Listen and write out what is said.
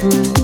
Mm-hmm.